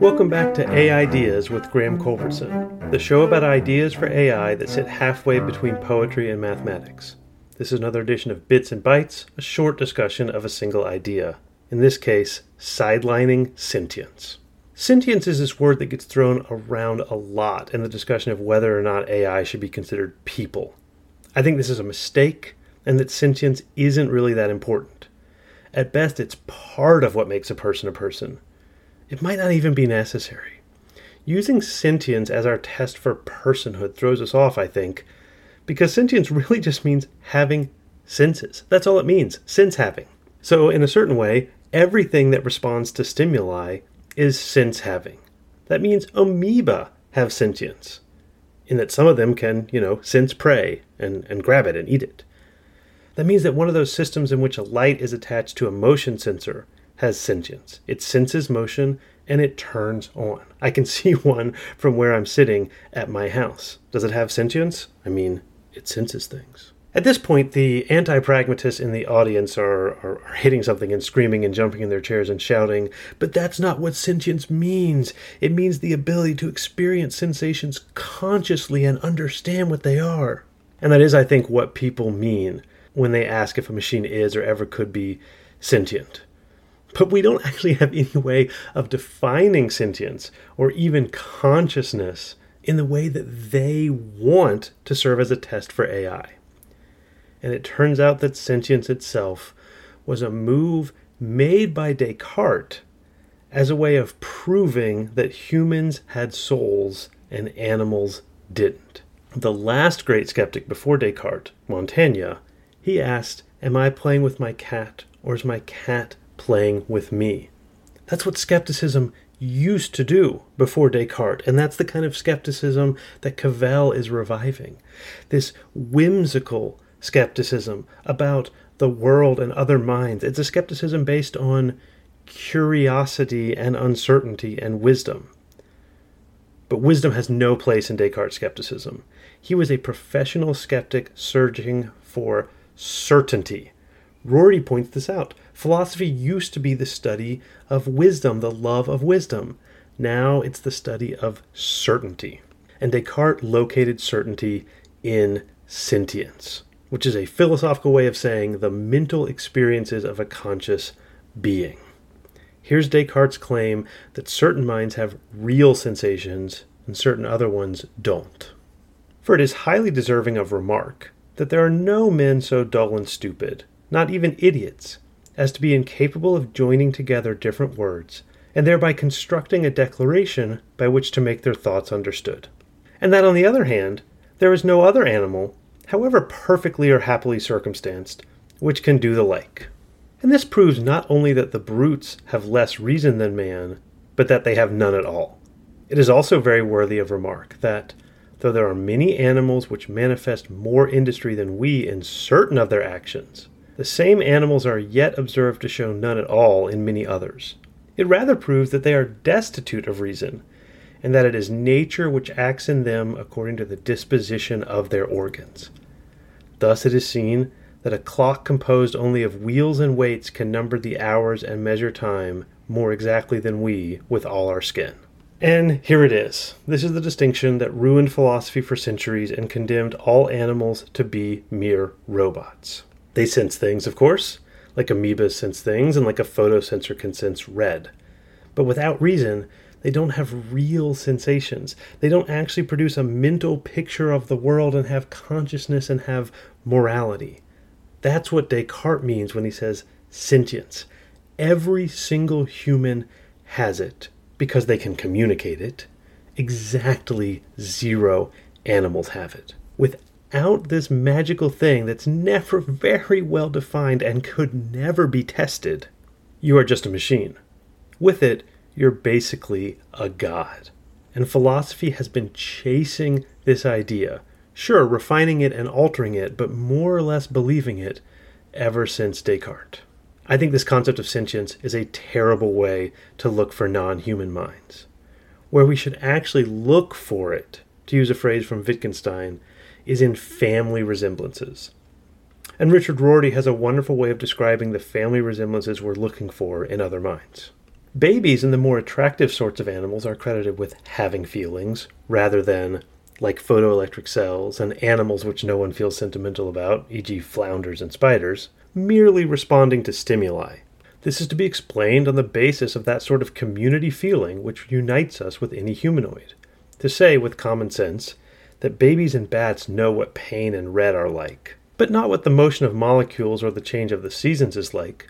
Welcome back to AIdeas with Graham Culbertson, the show about ideas for AI that sit halfway between poetry and mathematics. This is another edition of Bits and Bytes, a short discussion of a single idea. In this case, sidelining sentience. Sentience is this word that gets thrown around a lot in the discussion of whether or not AI should be considered people. I think this is a mistake, and that sentience isn't really that important. At best, it's part of what makes a person a person. It might not even be necessary. Using sentience as our test for personhood throws us off, I think, because sentience really just means having senses. That's all it means sense having. So, in a certain way, everything that responds to stimuli is sense having. That means amoeba have sentience, in that some of them can, you know, sense prey and, and grab it and eat it. That means that one of those systems in which a light is attached to a motion sensor has sentience. It senses motion and it turns on. I can see one from where I'm sitting at my house. Does it have sentience? I mean, it senses things. At this point, the anti pragmatists in the audience are, are, are, hitting something and screaming and jumping in their chairs and shouting, but that's not what sentience means. It means the ability to experience sensations consciously and understand what they are. And that is, I think, what people mean when they ask if a machine is or ever could be sentient. But we don't actually have any way of defining sentience or even consciousness in the way that they want to serve as a test for AI. And it turns out that sentience itself was a move made by Descartes as a way of proving that humans had souls and animals didn't. The last great skeptic before Descartes, Montaigne, he asked, Am I playing with my cat, or is my cat playing with me? That's what skepticism used to do before Descartes. And that's the kind of skepticism that Cavell is reviving. This whimsical skepticism about the world and other minds. It's a skepticism based on curiosity and uncertainty and wisdom. But wisdom has no place in Descartes' skepticism. He was a professional skeptic searching for certainty. Rorty points this out. Philosophy used to be the study of wisdom, the love of wisdom. Now it's the study of certainty. And Descartes located certainty in sentience, which is a philosophical way of saying the mental experiences of a conscious being. Here's Descartes' claim that certain minds have real sensations and certain other ones don't. For it is highly deserving of remark that there are no men so dull and stupid, not even idiots, as to be incapable of joining together different words, and thereby constructing a declaration by which to make their thoughts understood. And that, on the other hand, there is no other animal, however perfectly or happily circumstanced, which can do the like. And this proves not only that the brutes have less reason than man, but that they have none at all. It is also very worthy of remark that, though there are many animals which manifest more industry than we in certain of their actions, the same animals are yet observed to show none at all in many others. It rather proves that they are destitute of reason, and that it is nature which acts in them according to the disposition of their organs. Thus it is seen that a clock composed only of wheels and weights can number the hours and measure time more exactly than we with all our skin. And here it is. This is the distinction that ruined philosophy for centuries and condemned all animals to be mere robots. They sense things, of course, like amoebas sense things, and like a photosensor can sense red. But without reason, they don't have real sensations. They don't actually produce a mental picture of the world and have consciousness and have morality. That's what Descartes means when he says sentience. Every single human has it because they can communicate it. Exactly zero animals have it. Without this magical thing that's never very well defined and could never be tested, you are just a machine. With it, you're basically a god. And philosophy has been chasing this idea, sure, refining it and altering it, but more or less believing it ever since Descartes. I think this concept of sentience is a terrible way to look for non human minds. Where we should actually look for it, to use a phrase from Wittgenstein, is in family resemblances. And Richard Rorty has a wonderful way of describing the family resemblances we're looking for in other minds. Babies and the more attractive sorts of animals are credited with having feelings, rather than, like photoelectric cells and animals which no one feels sentimental about, e.g., flounders and spiders, merely responding to stimuli. This is to be explained on the basis of that sort of community feeling which unites us with any humanoid. To say, with common sense, that babies and bats know what pain and red are like, but not what the motion of molecules or the change of the seasons is like,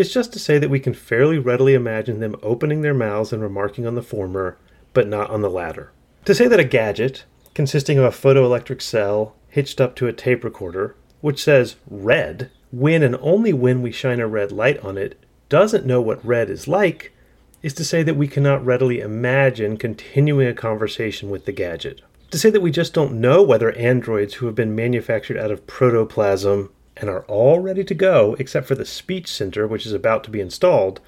is just to say that we can fairly readily imagine them opening their mouths and remarking on the former, but not on the latter. To say that a gadget, consisting of a photoelectric cell hitched up to a tape recorder, which says red, when and only when we shine a red light on it, doesn't know what red is like, is to say that we cannot readily imagine continuing a conversation with the gadget. To say that we just don't know whether androids who have been manufactured out of protoplasm and are all ready to go, except for the speech center, which is about to be installed,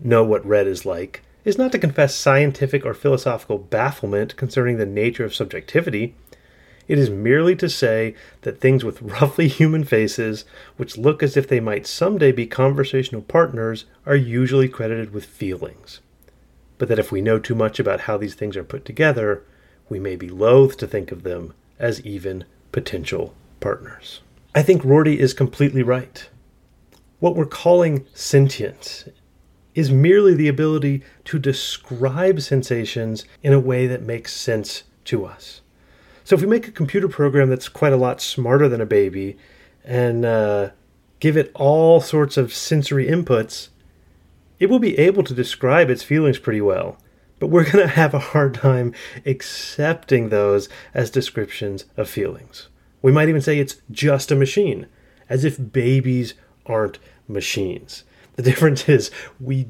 know what red is like, is not to confess scientific or philosophical bafflement concerning the nature of subjectivity. It is merely to say that things with roughly human faces, which look as if they might someday be conversational partners, are usually credited with feelings. But that if we know too much about how these things are put together, we may be loath to think of them as even potential partners. I think Rorty is completely right. What we're calling sentience is merely the ability to describe sensations in a way that makes sense to us. So if we make a computer program that's quite a lot smarter than a baby and uh, give it all sorts of sensory inputs, it will be able to describe its feelings pretty well. But we're going to have a hard time accepting those as descriptions of feelings. We might even say it's just a machine, as if babies aren't machines. The difference is we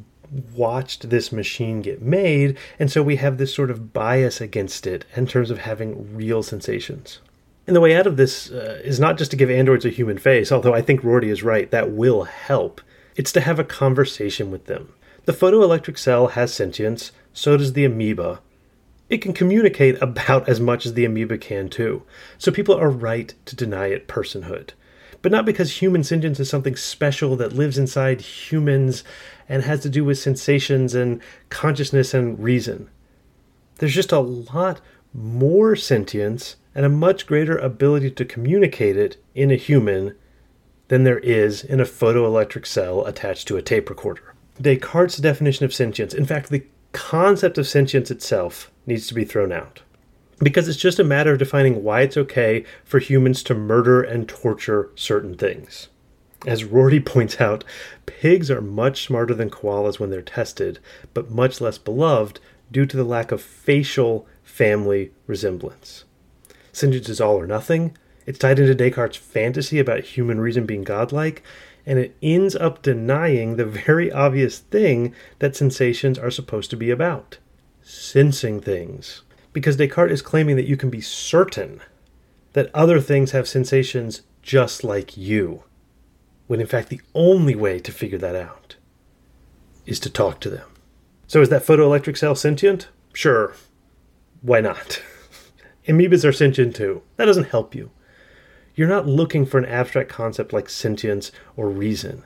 watched this machine get made, and so we have this sort of bias against it in terms of having real sensations. And the way out of this uh, is not just to give androids a human face, although I think Rorty is right, that will help. It's to have a conversation with them. The photoelectric cell has sentience, so does the amoeba, it can communicate about as much as the amoeba can too. So people are right to deny it personhood. But not because human sentience is something special that lives inside humans and has to do with sensations and consciousness and reason. There's just a lot more sentience and a much greater ability to communicate it in a human than there is in a photoelectric cell attached to a tape recorder. Descartes' definition of sentience, in fact, the concept of sentience itself, needs to be thrown out. Because it's just a matter of defining why it's okay for humans to murder and torture certain things. As Rorty points out, pigs are much smarter than koalas when they're tested, but much less beloved due to the lack of facial family resemblance. Sentience is all or nothing. It's tied into Descartes' fantasy about human reason being godlike, and it ends up denying the very obvious thing that sensations are supposed to be about sensing things. Because Descartes is claiming that you can be certain that other things have sensations just like you, when in fact the only way to figure that out is to talk to them. So is that photoelectric cell sentient? Sure. Why not? Amoebas are sentient too. That doesn't help you. You're not looking for an abstract concept like sentience or reason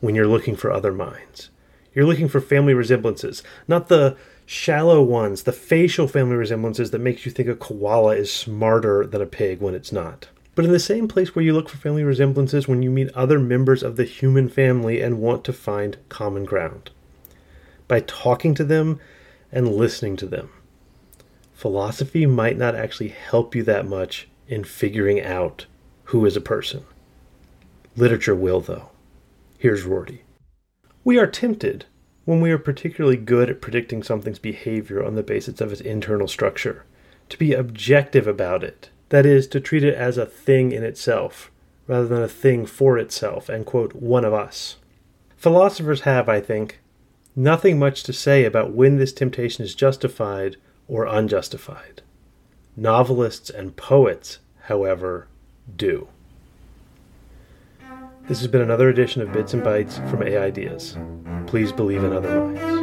when you're looking for other minds. You're looking for family resemblances, not the shallow ones, the facial family resemblances that makes you think a koala is smarter than a pig when it's not. But in the same place where you look for family resemblances when you meet other members of the human family and want to find common ground. By talking to them and listening to them. Philosophy might not actually help you that much in figuring out who is a person. Literature will, though. Here's Rorty. We are tempted when we are particularly good at predicting something's behavior on the basis of its internal structure, to be objective about it, that is, to treat it as a thing in itself, rather than a thing for itself, and quote, one of us. Philosophers have, I think, nothing much to say about when this temptation is justified or unjustified. Novelists and poets, however, do. This has been another edition of Bits and Bytes from AIdeas. Please believe in other minds.